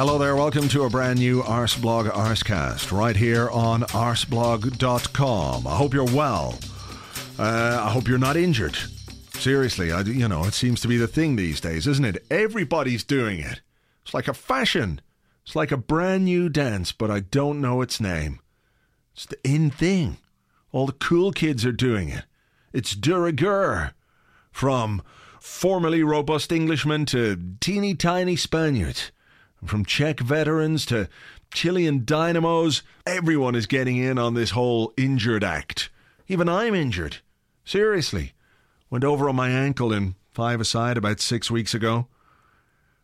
Hello there, welcome to a brand new Arseblog Arsecast right here on arseblog.com. I hope you're well. Uh, I hope you're not injured. Seriously, I, you know, it seems to be the thing these days, isn't it? Everybody's doing it. It's like a fashion. It's like a brand new dance, but I don't know its name. It's the in thing. All the cool kids are doing it. It's de rigueur. From formerly robust Englishmen to teeny tiny Spaniards. From Czech veterans to Chilean dynamos, everyone is getting in on this whole injured act. Even I'm injured. Seriously. Went over on my ankle in five aside about six weeks ago.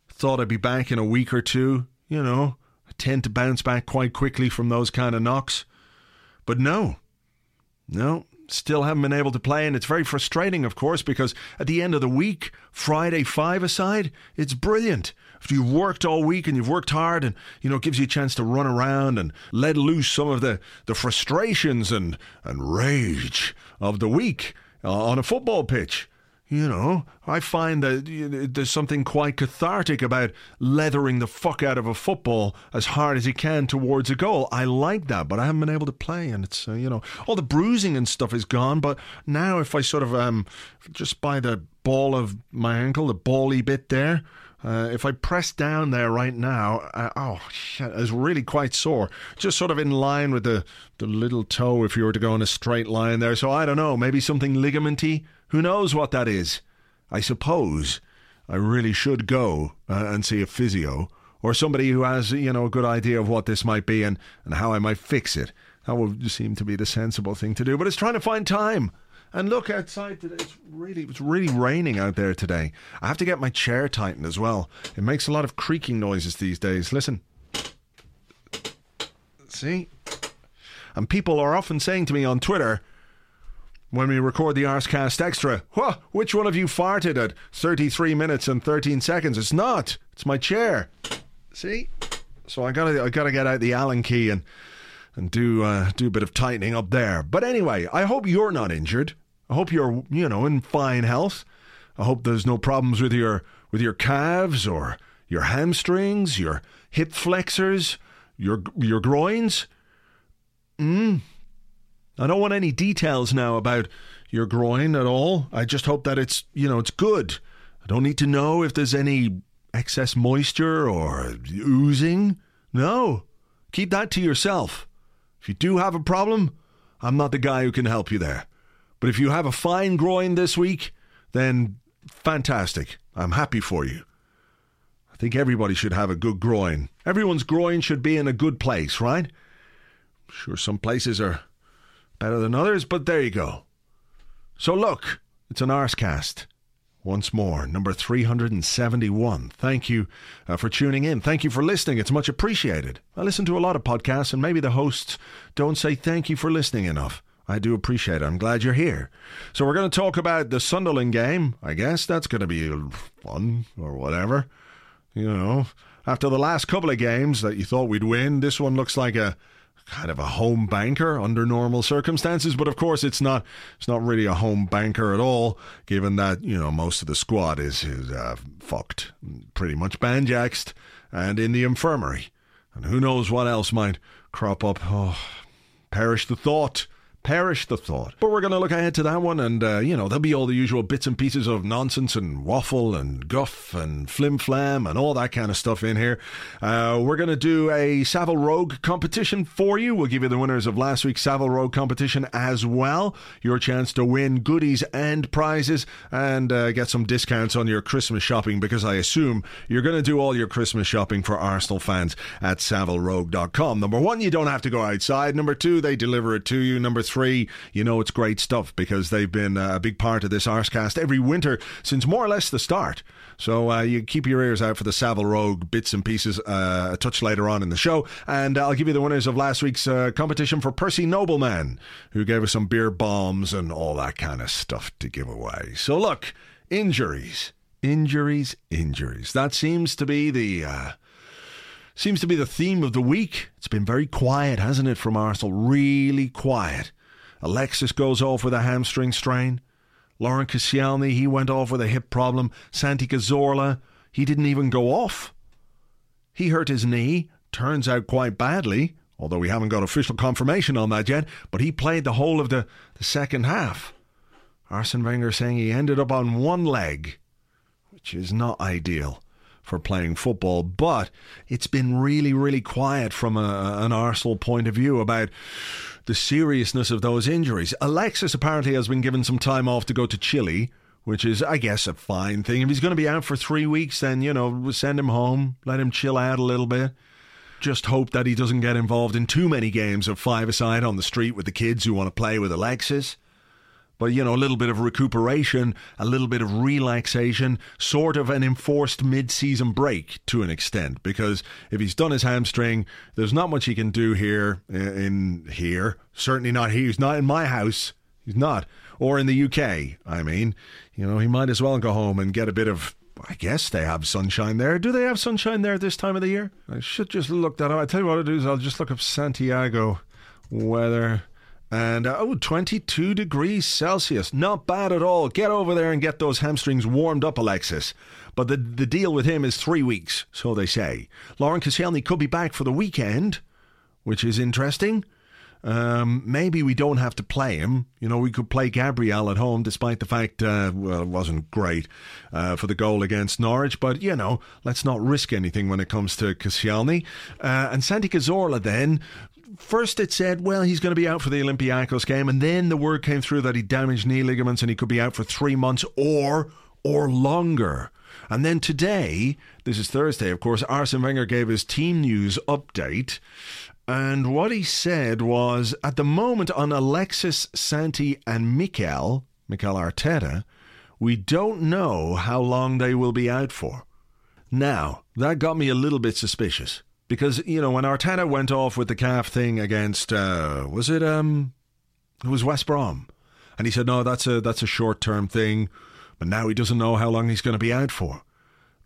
Thought I'd be back in a week or two. You know, I tend to bounce back quite quickly from those kind of knocks. But no. No, still haven't been able to play, and it's very frustrating, of course, because at the end of the week, Friday five aside, it's brilliant. If you've worked all week and you've worked hard, and you know, it gives you a chance to run around and let loose some of the, the frustrations and, and rage of the week uh, on a football pitch. You know, I find that there's something quite cathartic about leathering the fuck out of a football as hard as you can towards a goal. I like that, but I haven't been able to play, and it's uh, you know all the bruising and stuff is gone. But now, if I sort of um just by the ball of my ankle, the bally bit there. Uh, if I press down there right now, uh, oh shit, it's really quite sore. Just sort of in line with the the little toe if you were to go in a straight line there. So I don't know, maybe something ligamenty who knows what that is? I suppose I really should go uh, and see a physio or somebody who has, you know, a good idea of what this might be and, and how I might fix it. That would seem to be the sensible thing to do. But it's trying to find time. And look outside today. It's really it's really raining out there today. I have to get my chair tightened as well. It makes a lot of creaking noises these days. Listen. See? And people are often saying to me on Twitter, when we record the Arsecast Extra. What? Which one of you farted at 33 minutes and 13 seconds? It's not. It's my chair. See? So I gotta I gotta get out the Allen key and and do uh, do a bit of tightening up there. But anyway, I hope you're not injured. I hope you're you know in fine health. I hope there's no problems with your with your calves or your hamstrings, your hip flexors, your your groins. Hmm. I don't want any details now about your groin at all. I just hope that it's, you know, it's good. I don't need to know if there's any excess moisture or oozing. No. Keep that to yourself. If you do have a problem, I'm not the guy who can help you there. But if you have a fine groin this week, then fantastic. I'm happy for you. I think everybody should have a good groin. Everyone's groin should be in a good place, right? Sure, some places are better than others, but there you go. So look, it's an Arsecast. Once more, number 371. Thank you uh, for tuning in. Thank you for listening. It's much appreciated. I listen to a lot of podcasts, and maybe the hosts don't say thank you for listening enough. I do appreciate it. I'm glad you're here. So, we're going to talk about the Sunderland game. I guess that's going to be fun or whatever. You know, after the last couple of games that you thought we'd win, this one looks like a kind of a home banker under normal circumstances, but of course it's not it's not really a home banker at all, given that you know most of the squad is is uh, fucked, pretty much banjaxed, and in the infirmary, and who knows what else might crop up. Oh, perish the thought perish the thought. But we're going to look ahead to that one, and uh, you know there'll be all the usual bits and pieces of nonsense and waffle and guff and flim flam and all that kind of stuff in here. Uh, we're going to do a Savile Rogue competition for you. We'll give you the winners of last week's Savile Rogue competition as well. Your chance to win goodies and prizes and uh, get some discounts on your Christmas shopping because I assume you're going to do all your Christmas shopping for Arsenal fans at SavileRogue.com. Number one, you don't have to go outside. Number two, they deliver it to you. Number three you know it's great stuff because they've been uh, a big part of this Arsecast every winter since more or less the start. So uh, you keep your ears out for the Savile Rogue bits and pieces uh, a touch later on in the show. And I'll give you the winners of last week's uh, competition for Percy Nobleman, who gave us some beer bombs and all that kind of stuff to give away. So look, injuries. Injuries, injuries. That seems to be the uh, seems to be the theme of the week. It's been very quiet, hasn't it, from Arsenal? Really quiet. Alexis goes off with a hamstring strain. Laurent Koscielny, he went off with a hip problem. Santi Cazorla, he didn't even go off. He hurt his knee, turns out quite badly, although we haven't got official confirmation on that yet, but he played the whole of the, the second half. Arsene Wenger saying he ended up on one leg, which is not ideal for playing football, but it's been really, really quiet from a, an Arsenal point of view about the seriousness of those injuries. Alexis apparently has been given some time off to go to Chile, which is, I guess, a fine thing. If he's going to be out for three weeks, then, you know, send him home, let him chill out a little bit. Just hope that he doesn't get involved in too many games of five aside on the street with the kids who want to play with Alexis. But, you know, a little bit of recuperation, a little bit of relaxation, sort of an enforced mid season break to an extent. Because if he's done his hamstring, there's not much he can do here uh, in here. Certainly not here. He's not in my house. He's not. Or in the UK, I mean. You know, he might as well go home and get a bit of I guess they have sunshine there. Do they have sunshine there this time of the year? I should just look that up. I tell you what I'll do is I'll just look up Santiago weather. And uh, oh, 22 degrees Celsius. Not bad at all. Get over there and get those hamstrings warmed up, Alexis. But the, the deal with him is three weeks, so they say. Laurent Koscielny could be back for the weekend, which is interesting. Um, maybe we don't have to play him. You know, we could play Gabriel at home, despite the fact, uh, well, it wasn't great uh, for the goal against Norwich. But, you know, let's not risk anything when it comes to Koscielny. Uh, and Santi Cazorla then first it said, well, he's going to be out for the Olympiacos game, and then the word came through that he damaged knee ligaments and he could be out for three months or or longer. And then today, this is Thursday, of course, Arsene Wenger gave his team news update. And what he said was at the moment on Alexis, Santi, and Mikel, Mikel Arteta, we don't know how long they will be out for. Now, that got me a little bit suspicious because, you know, when Arteta went off with the calf thing against, uh, was it, um, it was West Brom? And he said, no, that's a, that's a short term thing. But now he doesn't know how long he's going to be out for.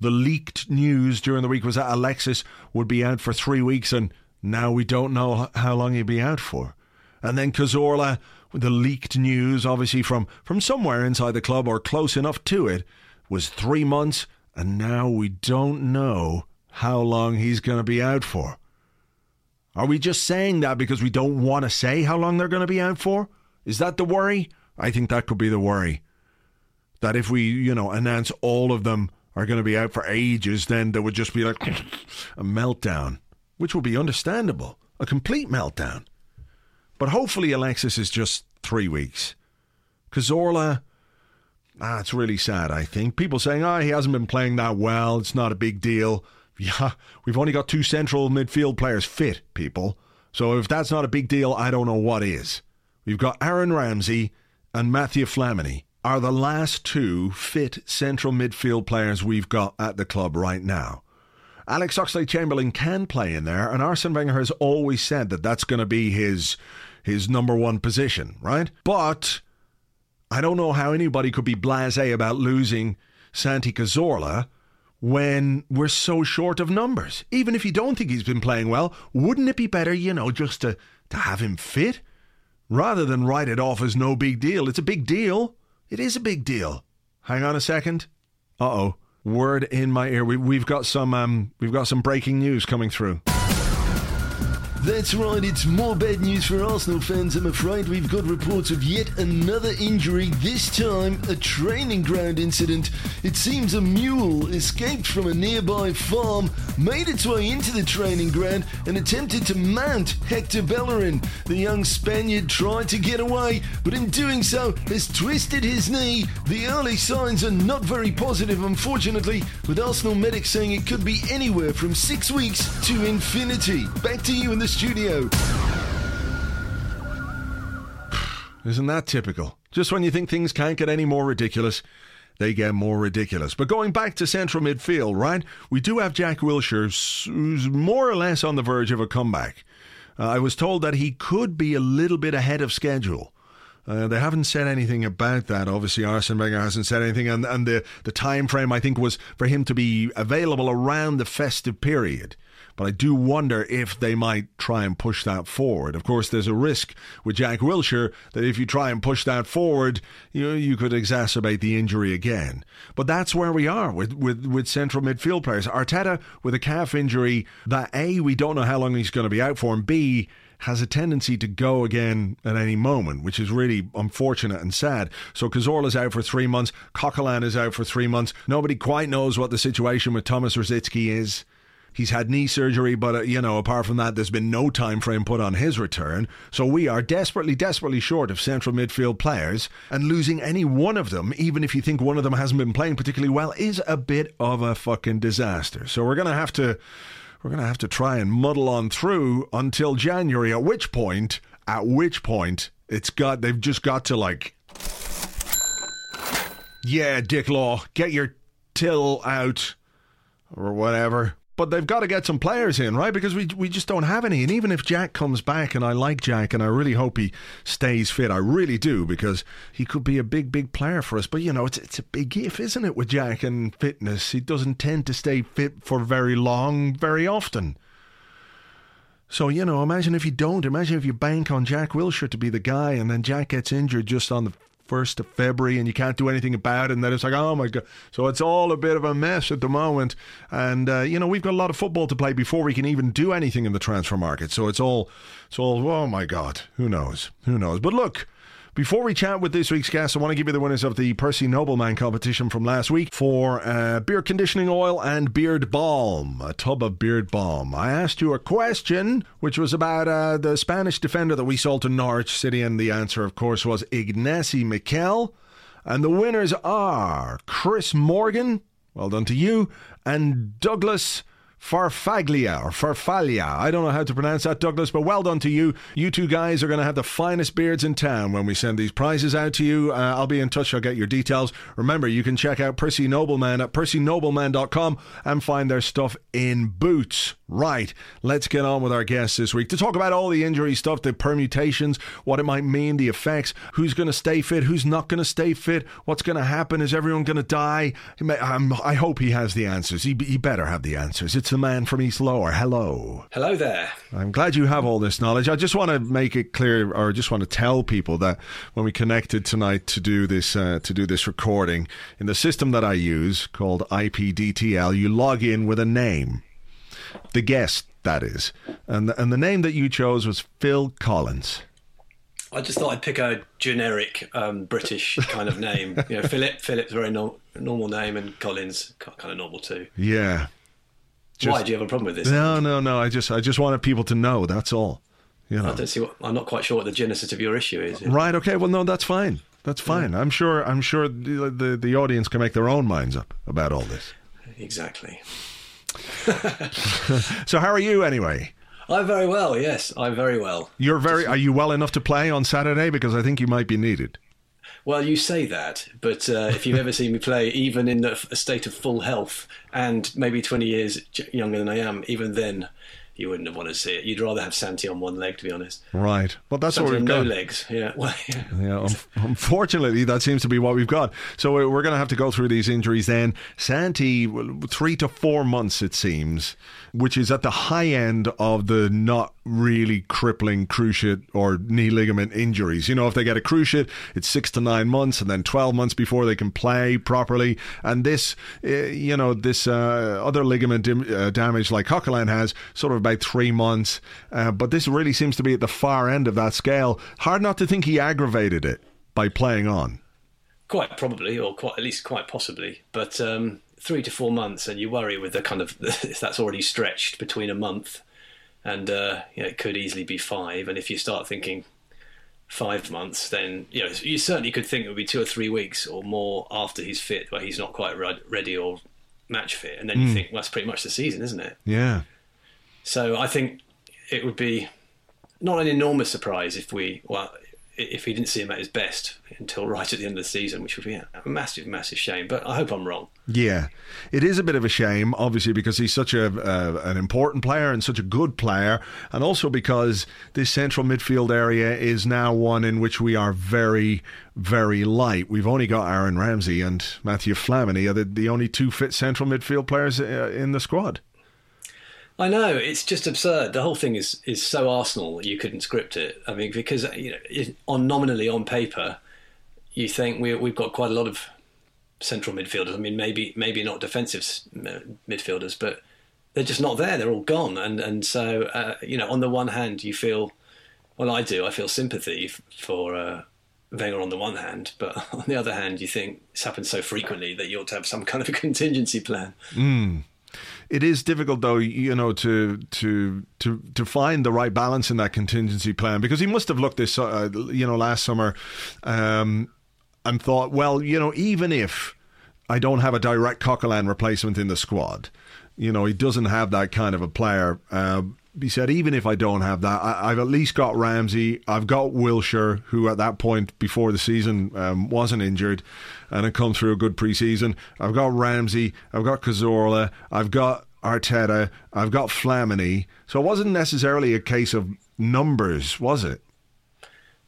The leaked news during the week was that Alexis would be out for three weeks and now we don't know how long he'll be out for. And then Cazorla, the leaked news, obviously from, from somewhere inside the club or close enough to it, was three months, and now we don't know how long he's going to be out for. Are we just saying that because we don't want to say how long they're going to be out for? Is that the worry? I think that could be the worry. That if we, you know, announce all of them are going to be out for ages, then there would just be like a meltdown which would be understandable. A complete meltdown. But hopefully, Alexis is just three weeks. Cazorla, ah, it's really sad, I think. People saying, oh, he hasn't been playing that well. It's not a big deal. Yeah, we've only got two central midfield players fit, people. So if that's not a big deal, I don't know what is. We've got Aaron Ramsey and Matthew Flamini are the last two fit central midfield players we've got at the club right now. Alex Oxlade Chamberlain can play in there, and Arsene Wenger has always said that that's going to be his his number one position, right? But I don't know how anybody could be blasé about losing Santi Cazorla when we're so short of numbers. Even if you don't think he's been playing well, wouldn't it be better, you know, just to, to have him fit? Rather than write it off as no big deal. It's a big deal. It is a big deal. Hang on a second. Uh oh word in my ear. We, we've got some um, we've got some breaking news coming through. That's right, it's more bad news for Arsenal fans. I'm afraid we've got reports of yet another injury, this time a training ground incident. It seems a mule escaped from a nearby farm, made its way into the training ground, and attempted to mount Hector Bellerin. The young Spaniard tried to get away, but in doing so has twisted his knee. The early signs are not very positive, unfortunately, with Arsenal medics saying it could be anywhere from six weeks to infinity. Back to you in the studio. Isn't that typical? Just when you think things can't get any more ridiculous, they get more ridiculous. But going back to central midfield, right? We do have Jack Wilshere, who's more or less on the verge of a comeback. Uh, I was told that he could be a little bit ahead of schedule. Uh, they haven't said anything about that. Obviously, Arsene Wenger hasn't said anything, and, and the the time frame I think was for him to be available around the festive period. But I do wonder if they might try and push that forward. Of course, there's a risk with Jack Wilshere that if you try and push that forward, you you could exacerbate the injury again. But that's where we are with, with, with central midfield players. Arteta with a calf injury that A, we don't know how long he's going to be out for, and B, has a tendency to go again at any moment, which is really unfortunate and sad. So Cazorla's out for three months, Coquelin is out for three months. Nobody quite knows what the situation with Thomas Rosicky is. He's had knee surgery, but uh, you know, apart from that, there's been no time frame put on his return. So we are desperately, desperately short of central midfield players, and losing any one of them, even if you think one of them hasn't been playing particularly well, is a bit of a fucking disaster. So we're gonna have to we're going to have to try and muddle on through until January. At which point, at which point, it's got they've just got to like, yeah, Dick Law, get your till out or whatever. But they've got to get some players in, right? Because we we just don't have any. And even if Jack comes back, and I like Jack, and I really hope he stays fit, I really do, because he could be a big, big player for us. But you know, it's it's a big if, isn't it, with Jack and fitness? He doesn't tend to stay fit for very long, very often. So, you know, imagine if you don't. Imagine if you bank on Jack Wilshere to be the guy and then Jack gets injured just on the 1st of February and you can't do anything about it. And then it's like, oh my God. So it's all a bit of a mess at the moment. And, uh, you know, we've got a lot of football to play before we can even do anything in the transfer market. So it's all, it's all, oh my God. Who knows? Who knows? But look. Before we chat with this week's guest, I want to give you the winners of the Percy Nobleman competition from last week for uh, beard conditioning oil and beard balm, a tub of beard balm. I asked you a question, which was about uh, the Spanish defender that we sold to Norwich City, and the answer, of course, was Ignasi Miquel. And the winners are Chris Morgan, well done to you, and Douglas Farfaglia or Farfaglia. I don't know how to pronounce that, Douglas, but well done to you. You two guys are going to have the finest beards in town when we send these prizes out to you. Uh, I'll be in touch. I'll get your details. Remember, you can check out Percy Nobleman at percynobleman.com and find their stuff in Boots. Right, let's get on with our guests this week to talk about all the injury stuff, the permutations, what it might mean, the effects, who's going to stay fit, who's not going to stay fit, what's going to happen, is everyone going to die? I hope he has the answers. He, he better have the answers. It's the man from East Lower. Hello. Hello there. I'm glad you have all this knowledge. I just want to make it clear, or just want to tell people that when we connected tonight to do this uh, to do this recording in the system that I use called IPDTL, you log in with a name the guest that is, and the, and the name that you chose was Phil Collins. I just thought I'd pick a generic um, British kind of name. You know, Philip. Philip's a very no- normal name, and Collins kind of normal too. Yeah. Just, Why do you have a problem with this? No, no, no. I just I just wanted people to know. That's all. You know. I don't see what. I'm not quite sure what the genesis of your issue is. Right. Okay. Well, no, that's fine. That's fine. Yeah. I'm sure. I'm sure the, the the audience can make their own minds up about all this. Exactly. so how are you anyway? I'm very well. Yes, I'm very well. You're very. Are you well enough to play on Saturday? Because I think you might be needed. Well, you say that, but uh, if you've ever seen me play, even in a state of full health and maybe 20 years younger than I am, even then, you wouldn't want to see it. You'd rather have Santi on one leg, to be honest. Right. Well, that's Santi what we've got. No legs. Yeah. Well, yeah. yeah um, unfortunately, that seems to be what we've got. So we're going to have to go through these injuries then. Santi, three to four months, it seems, which is at the high end of the not really crippling cruciate or knee ligament injuries. You know, if they get a cruciate, it's six to nine months and then 12 months before they can play properly. And this, uh, you know, this uh, other ligament uh, damage like Coquelin has, sort of about three months. Uh, but this really seems to be at the far end of that scale. Hard not to think he aggravated it by playing on. Quite probably, or quite at least quite possibly. But um, three to four months, and you worry with the kind of if that's already stretched between a month and uh, you know, it could easily be five. And if you start thinking five months, then you know you certainly could think it would be two or three weeks or more after he's fit, where he's not quite ready or match fit, and then mm. you hmm. think well, that's pretty much the season, isn't it? Yeah. So I think it would be not an enormous surprise if we well if he didn't see him at his best until right at the end of the season, which would be a massive, massive shame. But I hope I'm wrong. Yeah, it is a bit of a shame, obviously, because he's such a uh, an important player and such a good player, and also because this central midfield area is now one in which we are very, very light. We've only got Aaron Ramsey and Matthew Flamini are the, the only two fit central midfield players uh, in the squad. I know it's just absurd. The whole thing is is so Arsenal that you couldn't script it. I mean, because you know, on nominally on paper, you think we we've got quite a lot of central midfielders. I mean, maybe maybe not defensive midfielders, but they're just not there. They're all gone, and and so uh, you know, on the one hand, you feel well, I do. I feel sympathy for. Uh, Wenger on the one hand, but on the other hand, you think it's happened so frequently that you ought to have some kind of a contingency plan. Mm. It is difficult, though, you know, to to to to find the right balance in that contingency plan because he must have looked this, uh, you know, last summer, um, and thought, well, you know, even if I don't have a direct Coquelin replacement in the squad, you know, he doesn't have that kind of a player. Uh, he said, even if I don't have that, I, have at least got Ramsey. I've got Wilshere, who at that point before the season um, wasn't injured and had come through a good preseason. I've got Ramsey. I've got Cazorla. I've got Arteta. I've got Flamini. So it wasn't necessarily a case of numbers, was it?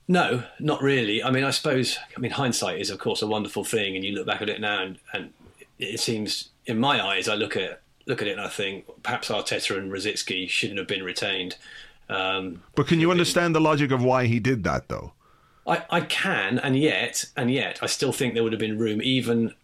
No, not really. I mean, I suppose, I mean, hindsight is, of course, a wonderful thing. And you look back at it now and, and it seems, in my eyes, I look at look at it and I think perhaps Arteta and Rosicky shouldn't have been retained. Um, but can you understand the logic of why he did that, though? I, I can, and yet, and yet, I still think there would have been room, even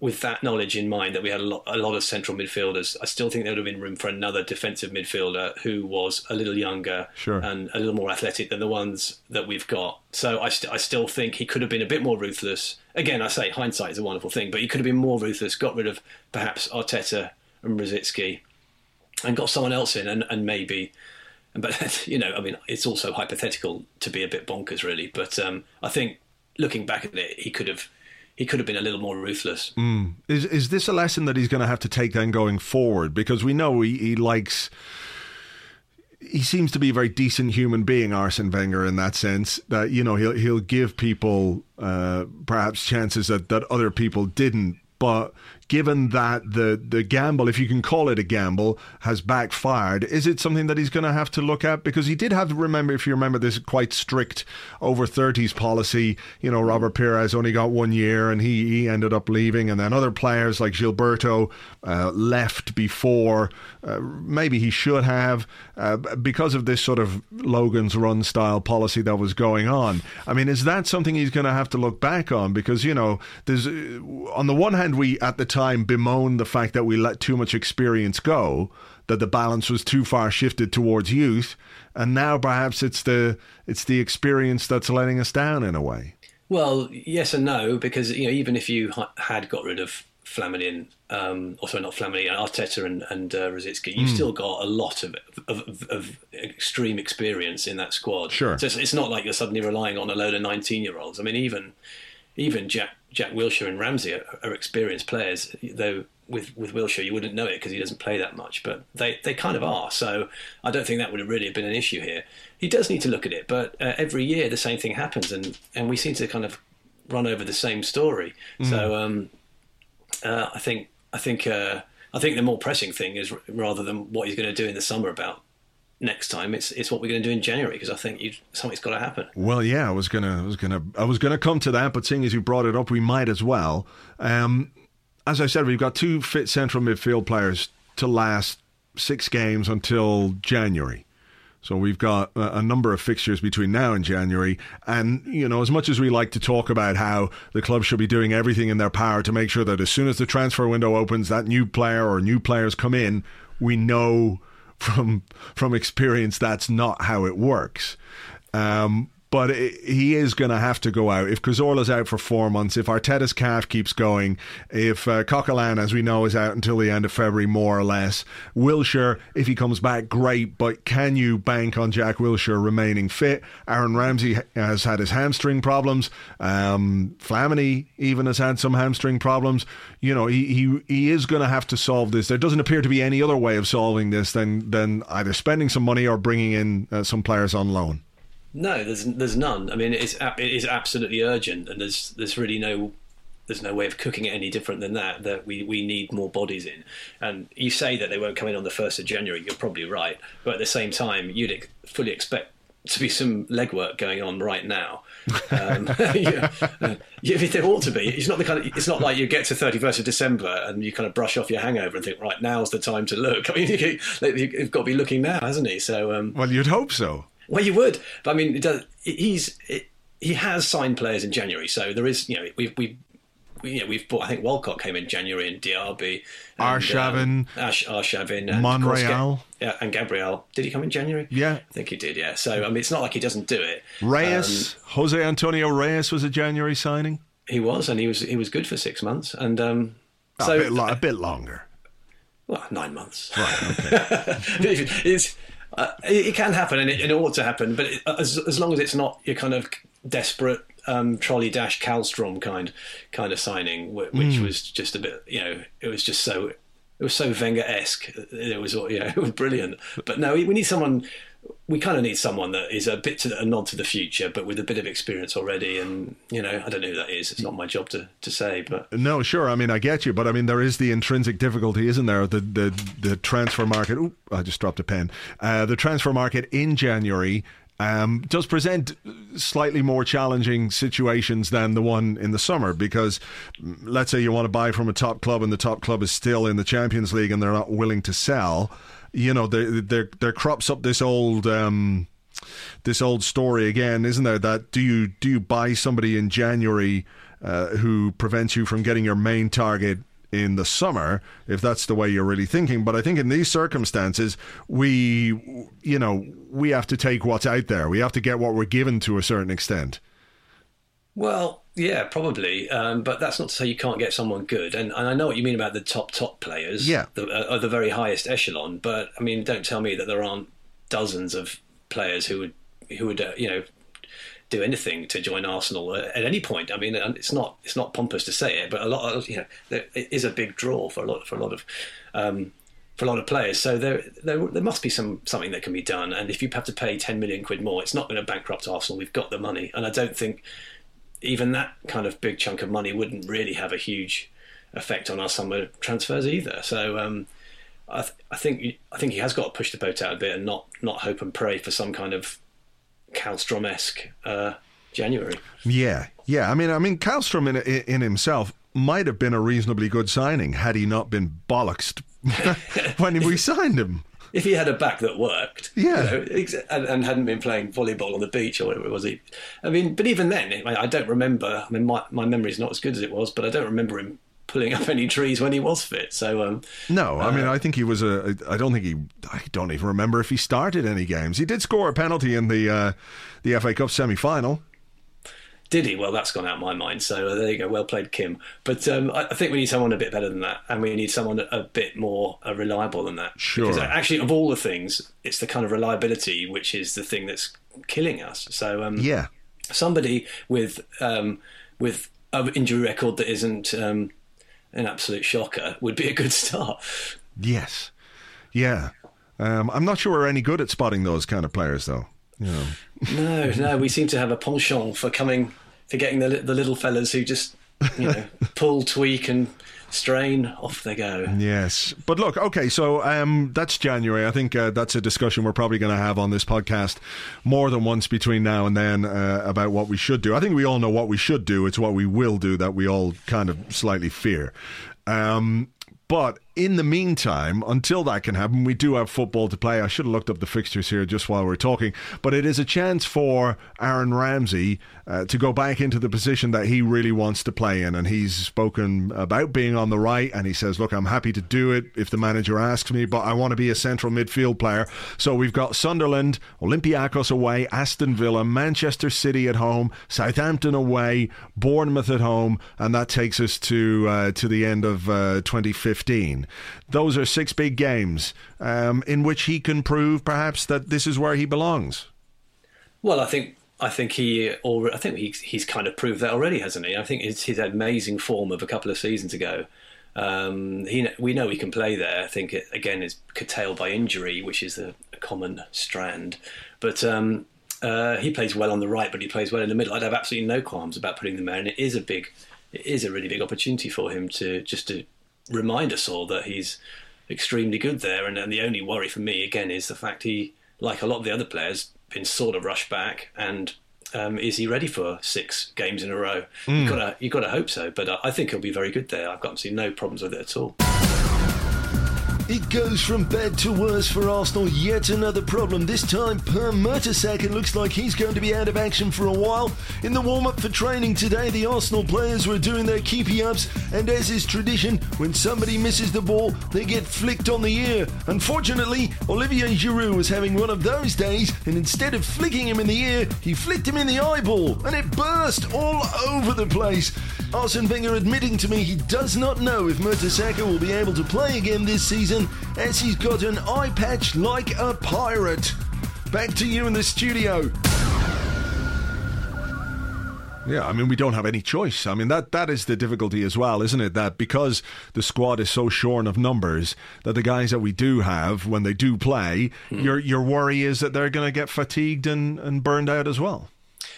with that knowledge in mind, that we had a lot, a lot of central midfielders. I still think there would have been room for another defensive midfielder who was a little younger sure. and a little more athletic than the ones that we've got. So I, st- I still think he could have been a bit more ruthless. Again, I say hindsight is a wonderful thing, but he could have been more ruthless. Got rid of perhaps Arteta and Rosicky, and got someone else in, and, and maybe but you know, I mean, it's also hypothetical to be a bit bonkers, really. But um, I think looking back at it, he could have he could have been a little more ruthless. Mm. Is is this a lesson that he's going to have to take then going forward? Because we know he, he likes. He seems to be a very decent human being, Arsene Wenger, in that sense. That you know he'll he'll give people uh, perhaps chances that, that other people didn't. But given that the the gamble, if you can call it a gamble, has backfired, is it something that he's going to have to look at? Because he did have to remember, if you remember, this quite strict over 30s policy. You know, Robert Pires only got one year and he, he ended up leaving, and then other players like Gilberto uh, left before uh, maybe he should have uh, because of this sort of Logan's Run style policy that was going on. I mean, is that something he's going to have to look back on? Because you know, there's uh, on the one hand we at the time bemoaned the fact that we let too much experience go, that the balance was too far shifted towards youth, and now perhaps it's the it's the experience that's letting us down in a way. Well, yes and no, because you know even if you had got rid of Flamini, um, or sorry, not Flamini, Arteta and, and uh, you've mm. still got a lot of, of, of, extreme experience in that squad. Sure. So it's, it's, not like you're suddenly relying on a load of 19 year olds. I mean, even even Jack Jack Wilshere and Ramsey are, are experienced players, though with with Wilshere you wouldn't know it because he doesn't play that much, but they they kind of are. So I don't think that would have really been an issue here. He does need to look at it, but uh, every year the same thing happens, and and we seem to kind of run over the same story. Mm. So um, uh, I think I think uh, I think the more pressing thing is rather than what he's going to do in the summer about next time. It's it's what we're going to do in January because I think you, something's got to happen. Well, yeah, I was gonna I was gonna I was gonna come to that, but seeing as you brought it up, we might as well. Um, as I said, we've got two fit central midfield players to last six games until January. So we've got a number of fixtures between now and January. And, you know, as much as we like to talk about how the club should be doing everything in their power to make sure that as soon as the transfer window opens, that new player or new players come in, we know from from experience that's not how it works. Um, but he is going to have to go out. If Cazorla's out for four months, if Arteta's calf keeps going, if uh, Coquelin, as we know, is out until the end of February, more or less, Wilshere, if he comes back, great, but can you bank on Jack Wilshere remaining fit? Aaron Ramsey has had his hamstring problems. Um, Flamini even has had some hamstring problems. You know, he, he, he is going to have to solve this. There doesn't appear to be any other way of solving this than, than either spending some money or bringing in uh, some players on loan. No, there's there's none. I mean, it's it is absolutely urgent, and there's there's really no there's no way of cooking it any different than that. That we, we need more bodies in. And you say that they won't come in on the first of January. You're probably right, but at the same time, you'd fully expect to be some legwork going on right now. Um, yeah, yeah, there ought to be. It's not the kind of. It's not like you get to thirty first of December and you kind of brush off your hangover and think, right, now's the time to look. I mean, you've got to be looking now, hasn't he? So, um, well, you'd hope so. Well, you would, but I mean, does, he's he has signed players in January, so there is, you know, we've we you know, we've bought. I think Walcott came in January and Diaby, and, Arshavin, um, Ash, Arshavin, and Monreal, yeah, and Gabriel. Did he come in January? Yeah, I think he did. Yeah. So I mean, it's not like he doesn't do it. Reyes, um, Jose Antonio Reyes was a January signing. He was, and he was he was good for six months, and um, so a bit, lo- a bit longer. Well, nine months. Right. Okay. it's uh, it, it, can happen, and it, it, ought to happen, but it, as as long as it's not your kind of desperate um, trolley dash Kallstrom kind kind of signing, which mm. was just a bit, you know, it was just so it was so Wenger esque. It was, you know, it was brilliant. But no, we need someone. We kind of need someone that is a bit to a nod to the future, but with a bit of experience already. And you know, I don't know who that is. It's not my job to, to say. But no, sure. I mean, I get you, but I mean, there is the intrinsic difficulty, isn't there? The the the transfer market. Ooh, I just dropped a pen. Uh, the transfer market in January um, does present slightly more challenging situations than the one in the summer because mm, let's say you want to buy from a top club and the top club is still in the Champions League and they're not willing to sell. You know, there there crops up this old. Um, this old story again, isn't there? That do you do you buy somebody in January uh, who prevents you from getting your main target in the summer, if that's the way you're really thinking. But I think in these circumstances, we, you know, we have to take what's out there. We have to get what we're given to a certain extent. Well, yeah, probably, um, but that's not to say you can't get someone good. And, and I know what you mean about the top top players, yeah, the, uh, the very highest echelon. But I mean, don't tell me that there aren't dozens of players who would who would uh, you know do anything to join Arsenal at any point. I mean, it's not it's not pompous to say it, but a lot of you know it is a big draw for a lot for a lot of. Um, for a lot of players, so there, there there must be some something that can be done. And if you have to pay ten million quid more, it's not going to bankrupt Arsenal. We've got the money, and I don't think even that kind of big chunk of money wouldn't really have a huge effect on our summer transfers either. So um, I, th- I, think I think he has got to push the boat out a bit and not not hope and pray for some kind of Kallstrom esque uh, January. Yeah, yeah. I mean, I mean, Kallstrom in, in himself might have been a reasonably good signing had he not been bollocksed when we signed him. If he had a back that worked, yeah, you know, and, and, hadn't been playing volleyball on the beach or whatever it was, he. I mean, but even then, I don't remember. I mean, my my memory is not as good as it was, but I don't remember him pulling up any trees when he was fit. So um, no, I uh, mean I think he was a. I don't think he. I don't even remember if he started any games. He did score a penalty in the uh, the FA Cup semi final. Did he? Well, that's gone out of my mind. So uh, there you go. Well played, Kim. But um, I, I, think we need someone a bit better than that, and we need someone a, bit more uh, reliable than that. Sure. Because actually, of all the things, it's the kind of reliability which is the thing that's killing us. So um, yeah, somebody with um, with an injury record that isn't um, an absolute shocker would be a good start. Yes. Yeah. Um, I'm not sure we're any good at spotting those kind of players, though. Know. no, no, we seem to have a penchant for coming, for getting the the little fellas who just, you know, pull, tweak, and strain, off they go. Yes. But look, okay, so um, that's January. I think uh, that's a discussion we're probably going to have on this podcast more than once between now and then uh, about what we should do. I think we all know what we should do. It's what we will do that we all kind of slightly fear. Um, but in the meantime, until that can happen, we do have football to play. I should have looked up the fixtures here just while we're talking, but it is a chance for Aaron Ramsey uh, to go back into the position that he really wants to play in. And he's spoken about being on the right, and he says, Look, I'm happy to do it if the manager asks me, but I want to be a central midfield player. So we've got Sunderland, Olympiacos away, Aston Villa, Manchester City at home, Southampton away, Bournemouth at home, and that takes us to, uh, to the end of uh, 2015. Those are six big games um, in which he can prove perhaps that this is where he belongs. Well, I think I think he I think he's, he's kind of proved that already, hasn't he? I think it's his amazing form of a couple of seasons ago. Um, he, we know he can play there. I think it, again is curtailed by injury, which is a, a common strand. But um, uh, he plays well on the right, but he plays well in the middle. I'd have absolutely no qualms about putting them there, and it is a big, it is a really big opportunity for him to just to remind us all that he's extremely good there. And, and the only worry for me again is the fact he, like a lot of the other players, been sort of rushed back and. Um, is he ready for six games in a row? Mm. You gotta, you gotta hope so. But uh, I think he'll be very good there. I've got to see no problems with it at all. It goes from bad to worse for Arsenal. Yet another problem. This time, Per Mertesacker looks like he's going to be out of action for a while. In the warm up for training today, the Arsenal players were doing their keepy ups, and as is tradition, when somebody misses the ball, they get flicked on the ear. Unfortunately, Olivier Giroud was having one of those days, and instead of flicking him in the ear, he flicked him in the eyeball, and it burst all over the place. Arsene Wenger admitting to me he does not know if Mertesacker will be able to play again this season as he's got an eye patch like a pirate. Back to you in the studio. Yeah, I mean we don't have any choice. I mean that that is the difficulty as well, isn't it? That because the squad is so shorn of numbers, that the guys that we do have when they do play, mm. your your worry is that they're going to get fatigued and, and burned out as well.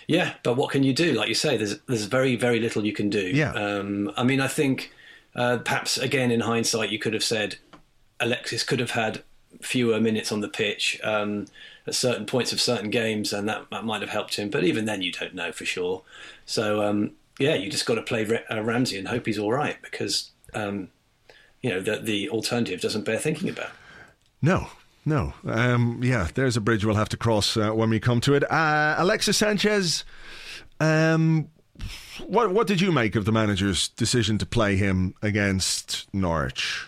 Yeah, but what can you do? Like you say, there's there's very very little you can do. Yeah. Um, I mean, I think uh, perhaps again in hindsight, you could have said Alexis could have had fewer minutes on the pitch um, at certain points of certain games, and that, that might have helped him. But even then, you don't know for sure. So um, yeah, you just got to play uh, Ramsey and hope he's all right because um, you know the the alternative doesn't bear thinking about. No, no. Um, yeah, there's a bridge we'll have to cross uh, when we come to it. Uh, Alexis Sanchez, um, what what did you make of the manager's decision to play him against Norwich?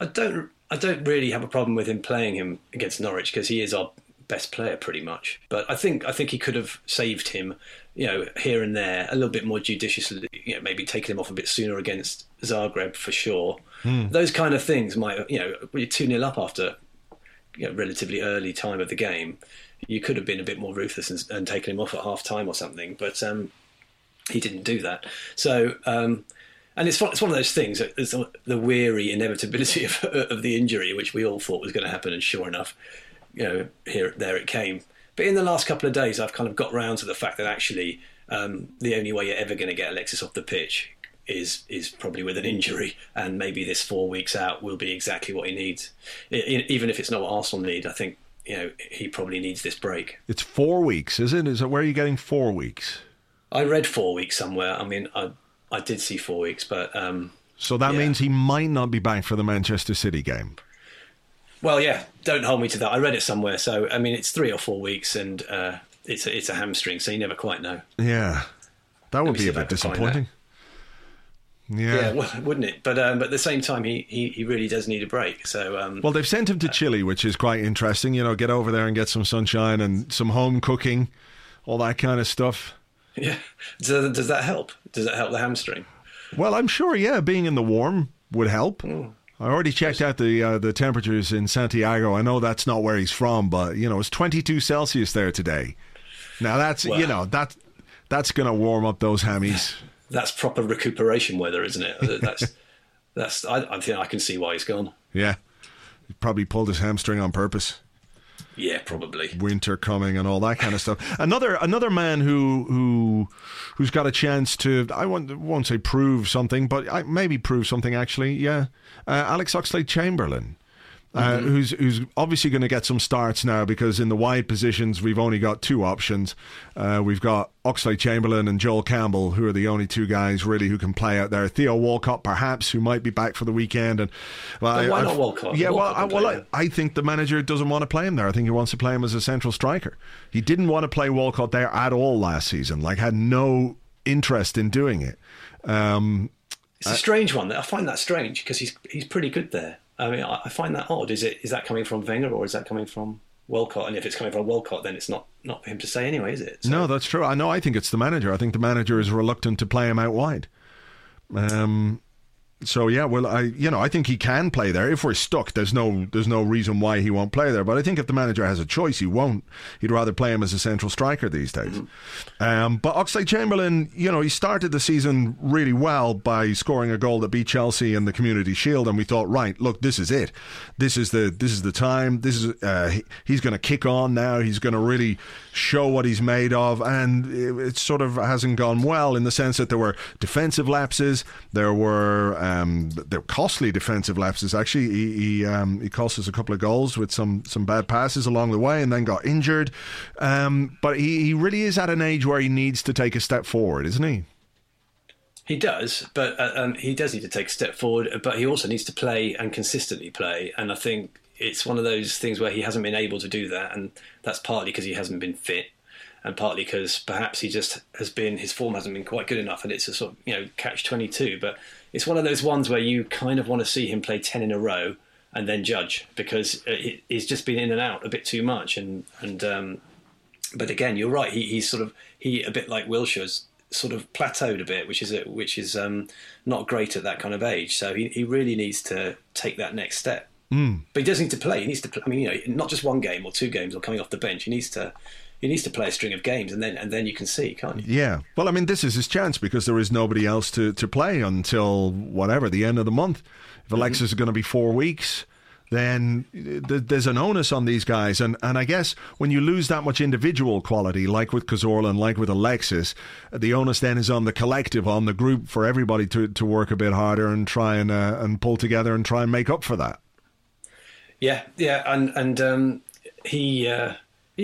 I don't I don't really have a problem with him playing him against Norwich because he is our best player pretty much. But I think I think he could have saved him, you know, here and there a little bit more judiciously. You know, maybe taking him off a bit sooner against Zagreb for sure. Hmm. Those kind of things might, you know, you're two 0 up after you know, relatively early time of the game, you could have been a bit more ruthless and, and taken him off at half time or something. But um, he didn't do that. So, um, and it's it's one of those things. It's the weary inevitability of, of the injury, which we all thought was going to happen, and sure enough, you know, here there it came. But in the last couple of days, I've kind of got round to the fact that actually um, the only way you're ever going to get Alexis off the pitch is is probably with an injury, and maybe this four weeks out will be exactly what he needs. even if it's not what Arsenal need, I think you know he probably needs this break. It's four weeks, is it? Is it where are you getting four weeks? I read four weeks somewhere. I mean, I I did see four weeks, but um, so that yeah. means he might not be back for the Manchester City game. Well, yeah, don't hold me to that. I read it somewhere. So I mean, it's three or four weeks, and uh, it's a, it's a hamstring, so you never quite know. Yeah, that would be a bit disappointing. Yeah, yeah well, wouldn't it? But um, but at the same time, he, he, he really does need a break. So um, well, they've sent him to Chile, which is quite interesting. You know, get over there and get some sunshine and some home cooking, all that kind of stuff. Yeah, does, does that help? Does that help the hamstring? Well, I'm sure. Yeah, being in the warm would help. Mm. I already checked out the uh, the temperatures in Santiago. I know that's not where he's from, but you know it's 22 Celsius there today. Now that's you know that that's going to warm up those hammies that's proper recuperation weather, isn't it? That's that's. I, I think I can see why he's gone. Yeah, he probably pulled his hamstring on purpose. Yeah, probably. Winter coming and all that kind of stuff. Another another man who who who's got a chance to I won't, won't say prove something, but I, maybe prove something actually. Yeah, uh, Alex Oxlade Chamberlain. Uh, mm-hmm. who's who's obviously going to get some starts now because in the wide positions we've only got two options. Uh, we've got Oxlade Chamberlain and Joel Campbell, who are the only two guys really who can play out there. Theo Walcott, perhaps, who might be back for the weekend. And well, I, why not Walcott? Yeah, Walcott well, I, well, I, I, think the manager doesn't want to play him there. I think he wants to play him as a central striker. He didn't want to play Walcott there at all last season. Like, had no interest in doing it. Um, it's a strange one. I find that strange because he's he's pretty good there. I mean, I find that odd. Is it is that coming from Wenger or is that coming from Walcott? And if it's coming from Walcott, then it's not not for him to say anyway, is it? So. No, that's true. I know. I think it's the manager. I think the manager is reluctant to play him out wide. Um, so yeah, well, I you know I think he can play there. If we're stuck, there's no there's no reason why he won't play there. But I think if the manager has a choice, he won't. He'd rather play him as a central striker these days. Mm-hmm. Um, but Oxlade Chamberlain, you know, he started the season really well by scoring a goal that beat Chelsea in the Community Shield, and we thought, right, look, this is it. This is the this is the time. This is uh, he, he's going to kick on now. He's going to really show what he's made of, and it, it, sort of hasn't gone well in the sense that there were defensive lapses, there were. Um, um, they're costly defensive lapses. Actually, he he, um, he cost us a couple of goals with some some bad passes along the way, and then got injured. Um, but he, he really is at an age where he needs to take a step forward, isn't he? He does, but uh, he does need to take a step forward. But he also needs to play and consistently play. And I think it's one of those things where he hasn't been able to do that, and that's partly because he hasn't been fit and partly because perhaps he just has been his form hasn't been quite good enough, and it's a sort of you know catch twenty two. But it's one of those ones where you kind of want to see him play 10 in a row and then judge because he's just been in and out a bit too much. And, and, um, but again, you're right. He, he's sort of, he, a bit like Wilshere's sort of plateaued a bit, which is, a, which is, um, not great at that kind of age. So he, he really needs to take that next step. Mm. But he does need to play. He needs to. Play, I mean, you know, not just one game or two games or coming off the bench. He needs to he needs to play a string of games, and then and then you can see, can't you? Yeah. Well, I mean, this is his chance because there is nobody else to, to play until whatever the end of the month. If Alexis mm-hmm. is going to be four weeks, then th- there's an onus on these guys, and and I guess when you lose that much individual quality, like with Cazorla and like with Alexis, the onus then is on the collective, on the group, for everybody to, to work a bit harder and try and uh, and pull together and try and make up for that. Yeah, yeah, and and um, he. Uh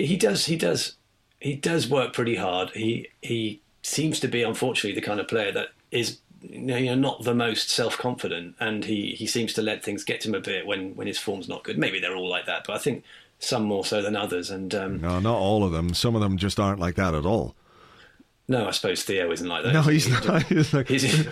he does. He does. He does work pretty hard. He he seems to be, unfortunately, the kind of player that is you know not the most self confident, and he he seems to let things get to him a bit when when his form's not good. Maybe they're all like that, but I think some more so than others. And um, no, not all of them. Some of them just aren't like that at all. No, I suppose Theo isn't like that. No, he's, he's not. He's like, he's,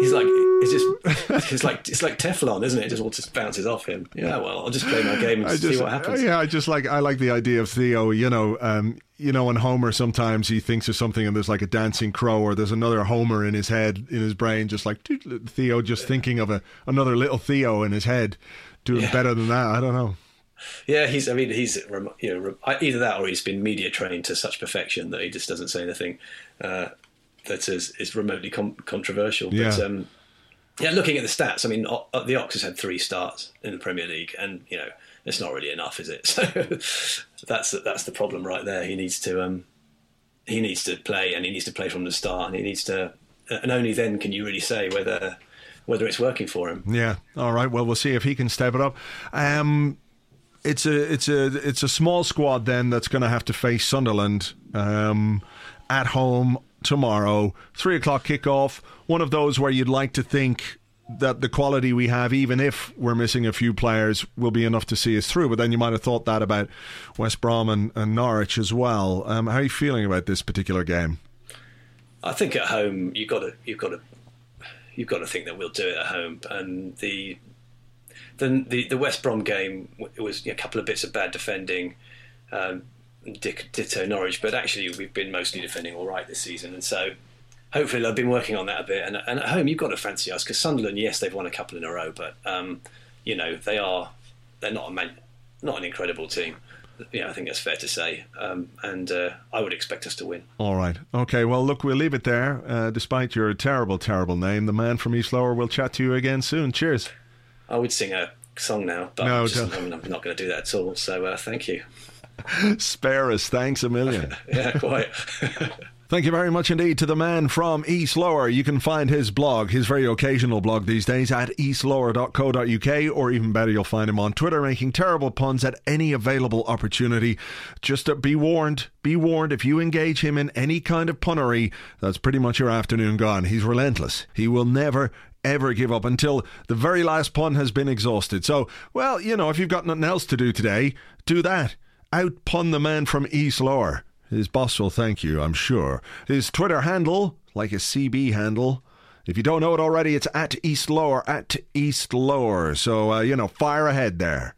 he's like it's just it's like it's like Teflon, isn't it? It just all just bounces off him. Yeah, well, I'll just play my game and just, see what happens. Yeah, I just like I like the idea of Theo. You know, um, you know, when Homer sometimes he thinks of something and there's like a dancing crow or there's another Homer in his head in his brain, just like Theo, just thinking of a another little Theo in his head doing yeah. better than that. I don't know. Yeah, he's. I mean, he's you know either that or he's been media trained to such perfection that he just doesn't say anything. Uh, that is is remotely com- controversial. But yeah. Um, yeah, looking at the stats, I mean, the Ox has had three starts in the Premier League, and you know it's not really enough, is it? So that's that's the problem right there. He needs to um, he needs to play, and he needs to play from the start, and he needs to, and only then can you really say whether whether it's working for him. Yeah. All right. Well, we'll see if he can step it up. Um, it's a it's a it's a small squad then that's going to have to face Sunderland um, at home tomorrow. Three o'clock kickoff. One of those where you'd like to think that the quality we have, even if we're missing a few players, will be enough to see us through. But then you might have thought that about West Brom and, and Norwich as well. Um, how are you feeling about this particular game? I think at home you've got to you've got to you've got to think that we'll do it at home. And the the the, the West Brom game it was a couple of bits of bad defending. Um, ditto Norwich, but actually we've been mostly defending all right this season, and so hopefully they've been working on that a bit. And, and at home, you've got to fancy us because Sunderland, yes, they've won a couple in a row, but um, you know they are they're not a man, not an incredible team. Yeah, I think that's fair to say, um, and uh, I would expect us to win. All right, okay. Well, look, we'll leave it there. Uh, despite your terrible, terrible name, the man from East Lower will chat to you again soon. Cheers. I would sing a song now, but no, I'm, just, I'm not going to do that at all. So uh, thank you. Spare us. Thanks a million. yeah, quite. Thank you very much indeed to the man from East Lower. You can find his blog, his very occasional blog these days, at eastlower.co.uk, or even better, you'll find him on Twitter making terrible puns at any available opportunity. Just uh, be warned, be warned, if you engage him in any kind of punnery, that's pretty much your afternoon gone. He's relentless. He will never, ever give up until the very last pun has been exhausted. So, well, you know, if you've got nothing else to do today, do that. Outpun the man from East Lower. His boss will thank you, I'm sure. His Twitter handle, like a CB handle, if you don't know it already, it's at East Lower, at East Lower. So, uh, you know, fire ahead there.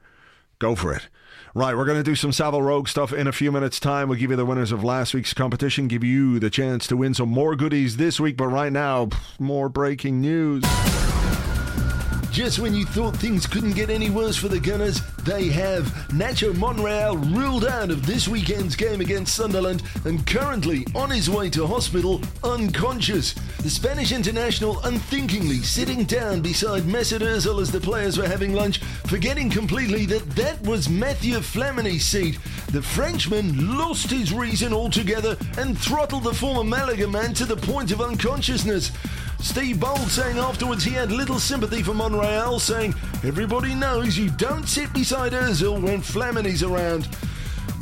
Go for it. Right, we're going to do some Savile Rogue stuff in a few minutes' time. We'll give you the winners of last week's competition, give you the chance to win some more goodies this week. But right now, more breaking news. Just when you thought things couldn't get any worse for the Gunners, they have. Nacho Monreal ruled out of this weekend's game against Sunderland and currently on his way to hospital unconscious. The Spanish international unthinkingly sitting down beside Mesut Ozil as the players were having lunch, forgetting completely that that was Mathieu Flamini's seat. The Frenchman lost his reason altogether and throttled the former Malaga man to the point of unconsciousness. Steve Bould saying afterwards he had little sympathy for Monreal, saying, Everybody knows you don't sit beside Ozil when Flamini's around.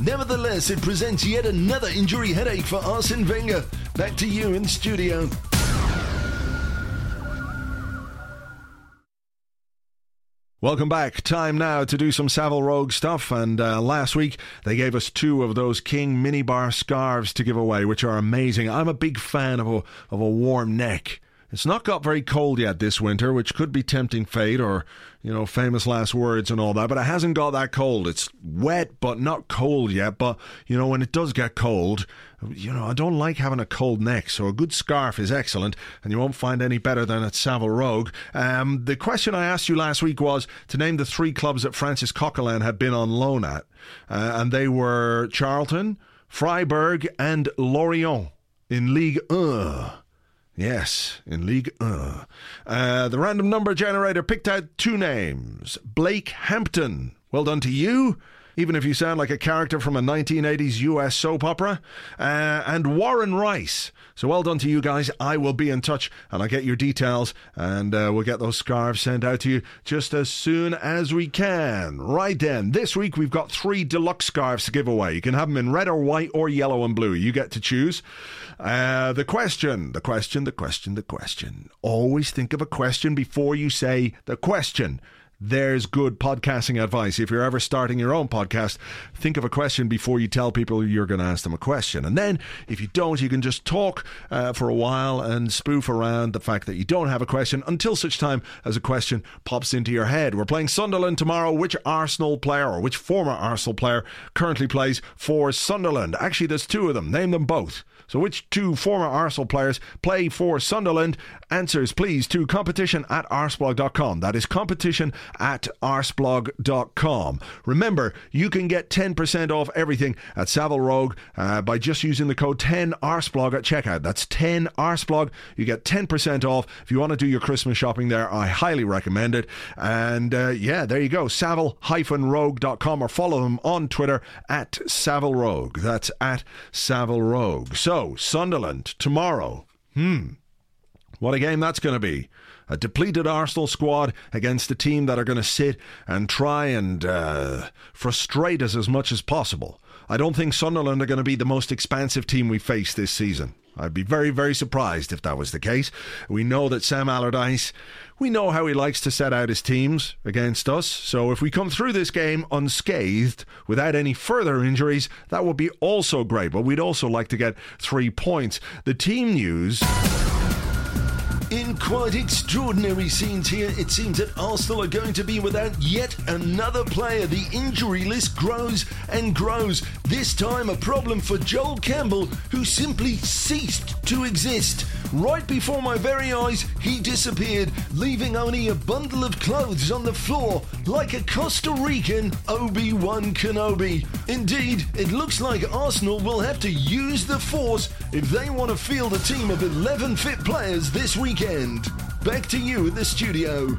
Nevertheless, it presents yet another injury headache for Arsene Wenger. Back to you in studio. Welcome back. Time now to do some Savile Rogue stuff. And uh, last week they gave us two of those King mini bar scarves to give away, which are amazing. I'm a big fan of a of a warm neck. It's not got very cold yet this winter, which could be tempting fate or, you know, famous last words and all that, but it hasn't got that cold. It's wet, but not cold yet. But, you know, when it does get cold, you know, I don't like having a cold neck, so a good scarf is excellent, and you won't find any better than at Savile Rogue. Um, the question I asked you last week was to name the three clubs that Francis Coquelin had been on loan at, uh, and they were Charlton, Freiburg, and Lorient in League 1. Yes, in League 1. Uh, the random number generator picked out two names Blake Hampton. Well done to you even if you sound like a character from a 1980s US soap opera. Uh, and Warren Rice. So well done to you guys. I will be in touch and I'll get your details and uh, we'll get those scarves sent out to you just as soon as we can. Right then, this week we've got three deluxe scarves to give away. You can have them in red or white or yellow and blue. You get to choose. Uh, the question, the question, the question, the question. Always think of a question before you say the question there's good podcasting advice. If you're ever starting your own podcast, think of a question before you tell people you're going to ask them a question. And then, if you don't, you can just talk uh, for a while and spoof around the fact that you don't have a question until such time as a question pops into your head. We're playing Sunderland tomorrow. Which Arsenal player or which former Arsenal player currently plays for Sunderland? Actually, there's two of them. Name them both. So, which two former Arsenal players play for Sunderland? Answers, please, to competition at arsblog.com. That is competition at arsblog.com. Remember, you can get 10% off everything at Savile Rogue uh, by just using the code 10arsblog at checkout. That's 10arsblog. You get 10% off. If you want to do your Christmas shopping there, I highly recommend it. And uh, yeah, there you go. Savile-rogue.com or follow them on Twitter at Savile Rogue. That's at Savile Rogue. So, Sunderland tomorrow. Hmm. What a game that's going to be a depleted Arsenal squad against a team that are going to sit and try and uh, frustrate us as much as possible. I don't think Sunderland are going to be the most expansive team we face this season. I'd be very, very surprised if that was the case. We know that Sam Allardyce, we know how he likes to set out his teams against us. So if we come through this game unscathed, without any further injuries, that would be also great. But we'd also like to get three points. The team news. In quite extraordinary scenes here, it seems that Arsenal are going to be without yet another player. The injury list grows and grows. This time, a problem for Joel Campbell, who simply ceased to exist. Right before my very eyes, he disappeared, leaving only a bundle of clothes on the floor, like a Costa Rican Obi Wan Kenobi. Indeed, it looks like Arsenal will have to use the force if they want to field a team of 11 fit players this weekend. Back to you in the studio.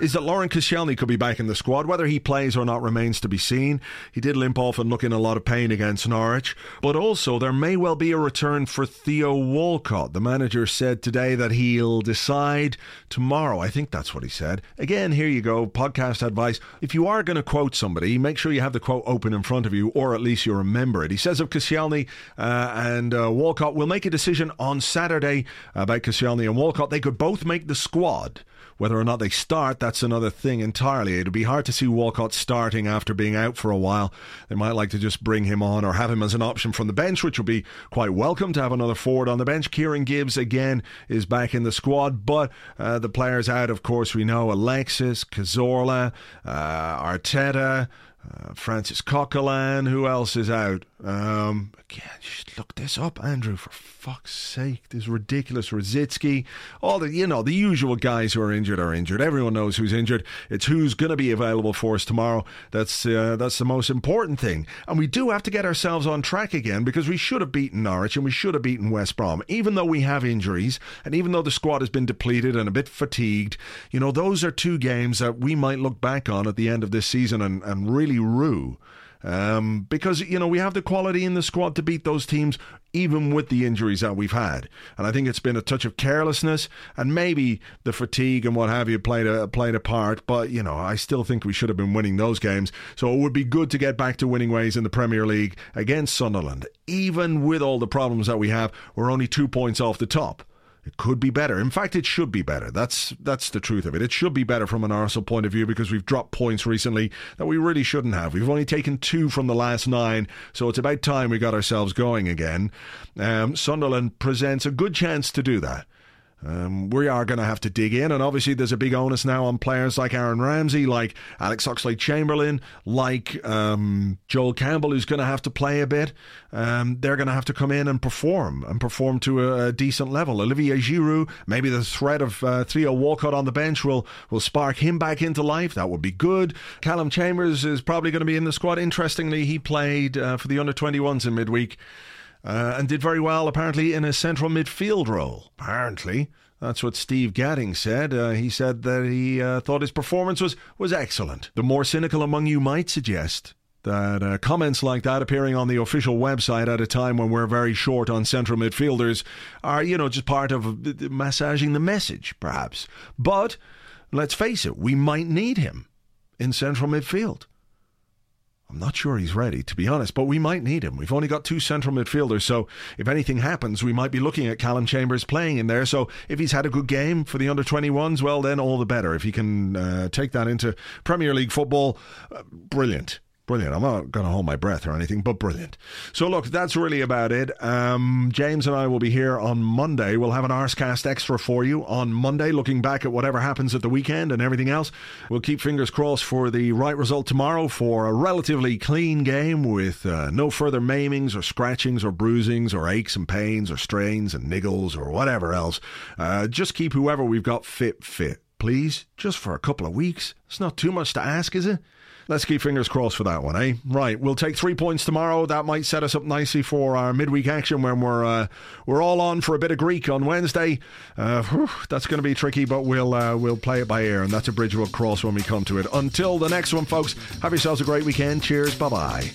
Is that Laurent Koscielny could be back in the squad. Whether he plays or not remains to be seen. He did limp off and look in a lot of pain against Norwich. But also, there may well be a return for Theo Walcott. The manager said today that he'll decide tomorrow. I think that's what he said. Again, here you go. Podcast advice. If you are going to quote somebody, make sure you have the quote open in front of you, or at least you remember it. He says of Koscielny uh, and uh, Walcott, we'll make a decision on Saturday about Koscielny and Walcott. They could both make the squad. Whether or not they start, that's another thing entirely. It'd be hard to see Walcott starting after being out for a while. They might like to just bring him on or have him as an option from the bench, which would be quite welcome to have another forward on the bench. Kieran Gibbs, again, is back in the squad, but uh, the players out, of course, we know Alexis, Cazorla, uh, Arteta. Uh, Francis Coquelin, who else is out? Um, again, should look this up, Andrew, for fuck's sake. This ridiculous Rosicky, all the, you know, the usual guys who are injured are injured. Everyone knows who's injured. It's who's going to be available for us tomorrow. That's, uh, that's the most important thing. And we do have to get ourselves on track again because we should have beaten Norwich and we should have beaten West Brom. Even though we have injuries and even though the squad has been depleted and a bit fatigued, you know, those are two games that we might look back on at the end of this season and, and really rue. Um, because, you know, we have the quality in the squad to beat those teams, even with the injuries that we've had. And I think it's been a touch of carelessness and maybe the fatigue and what have you played a, played a part. But, you know, I still think we should have been winning those games. So it would be good to get back to winning ways in the Premier League against Sunderland. Even with all the problems that we have, we're only two points off the top. It could be better. In fact, it should be better. That's that's the truth of it. It should be better from an Arsenal point of view because we've dropped points recently that we really shouldn't have. We've only taken two from the last nine, so it's about time we got ourselves going again. Um, Sunderland presents a good chance to do that. Um, we are going to have to dig in, and obviously there's a big onus now on players like Aaron Ramsey, like Alex Oxlade-Chamberlain, like um, Joel Campbell, who's going to have to play a bit. Um, they're going to have to come in and perform and perform to a, a decent level. Olivier Giroud, maybe the threat of uh, Theo Walcott on the bench will will spark him back into life. That would be good. Calum Chambers is probably going to be in the squad. Interestingly, he played uh, for the under 21s in midweek. Uh, and did very well, apparently, in a central midfield role. Apparently. That's what Steve Gatting said. Uh, he said that he uh, thought his performance was, was excellent. The more cynical among you might suggest that uh, comments like that appearing on the official website at a time when we're very short on central midfielders are, you know, just part of massaging the message, perhaps. But let's face it, we might need him in central midfield. I'm not sure he's ready, to be honest, but we might need him. We've only got two central midfielders, so if anything happens, we might be looking at Calum Chambers playing in there. So if he's had a good game for the under 21s, well, then all the better. If he can uh, take that into Premier League football, uh, brilliant brilliant. I'm not going to hold my breath or anything, but brilliant. So, look, that's really about it. Um, James and I will be here on Monday. We'll have an Arscast extra for you on Monday, looking back at whatever happens at the weekend and everything else. We'll keep fingers crossed for the right result tomorrow for a relatively clean game with uh, no further maimings or scratchings or bruisings or aches and pains or strains and niggles or whatever else. Uh, just keep whoever we've got fit, fit. Please, just for a couple of weeks. It's not too much to ask, is it? Let's keep fingers crossed for that one, eh? Right, we'll take three points tomorrow. That might set us up nicely for our midweek action when we're uh, we're all on for a bit of Greek on Wednesday. Uh, whew, that's going to be tricky, but we'll uh, we'll play it by ear, and that's a bridge we'll cross when we come to it. Until the next one, folks. Have yourselves a great weekend. Cheers. Bye bye.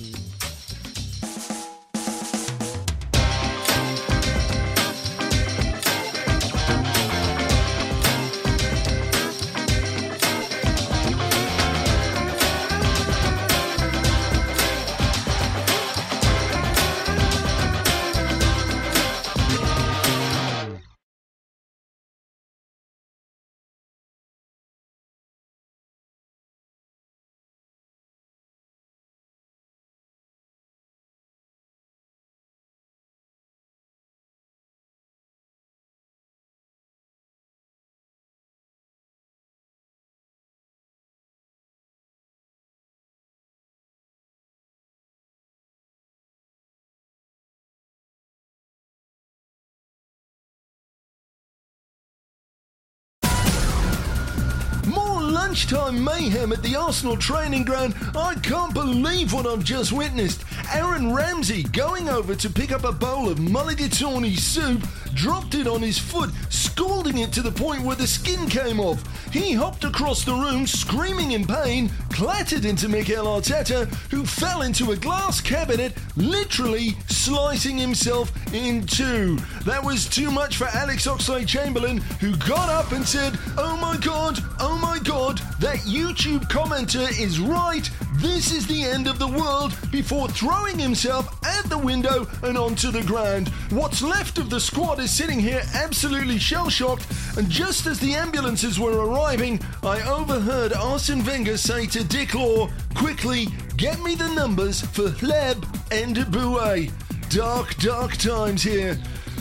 Lunchtime mayhem at the Arsenal training ground. I can't believe what I've just witnessed. Aaron Ramsey going over to pick up a bowl of mulligatawny soup, dropped it on his foot, scalding it to the point where the skin came off. He hopped across the room, screaming in pain, clattered into Mikel Arteta, who fell into a glass cabinet, literally slicing himself in two. That was too much for Alex Oxlade-Chamberlain, who got up and said, Oh my god, oh my god, that YouTube commenter is right. This is the end of the world before throwing himself out the window and onto the ground. What's left of the squad is sitting here absolutely shell shocked, and just as the ambulances were arriving, I overheard Arsene Wenger say to Dick Law, Quickly, get me the numbers for Hleb and Boué. Dark, dark times here.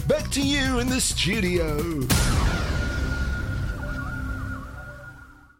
Back to you in the studio.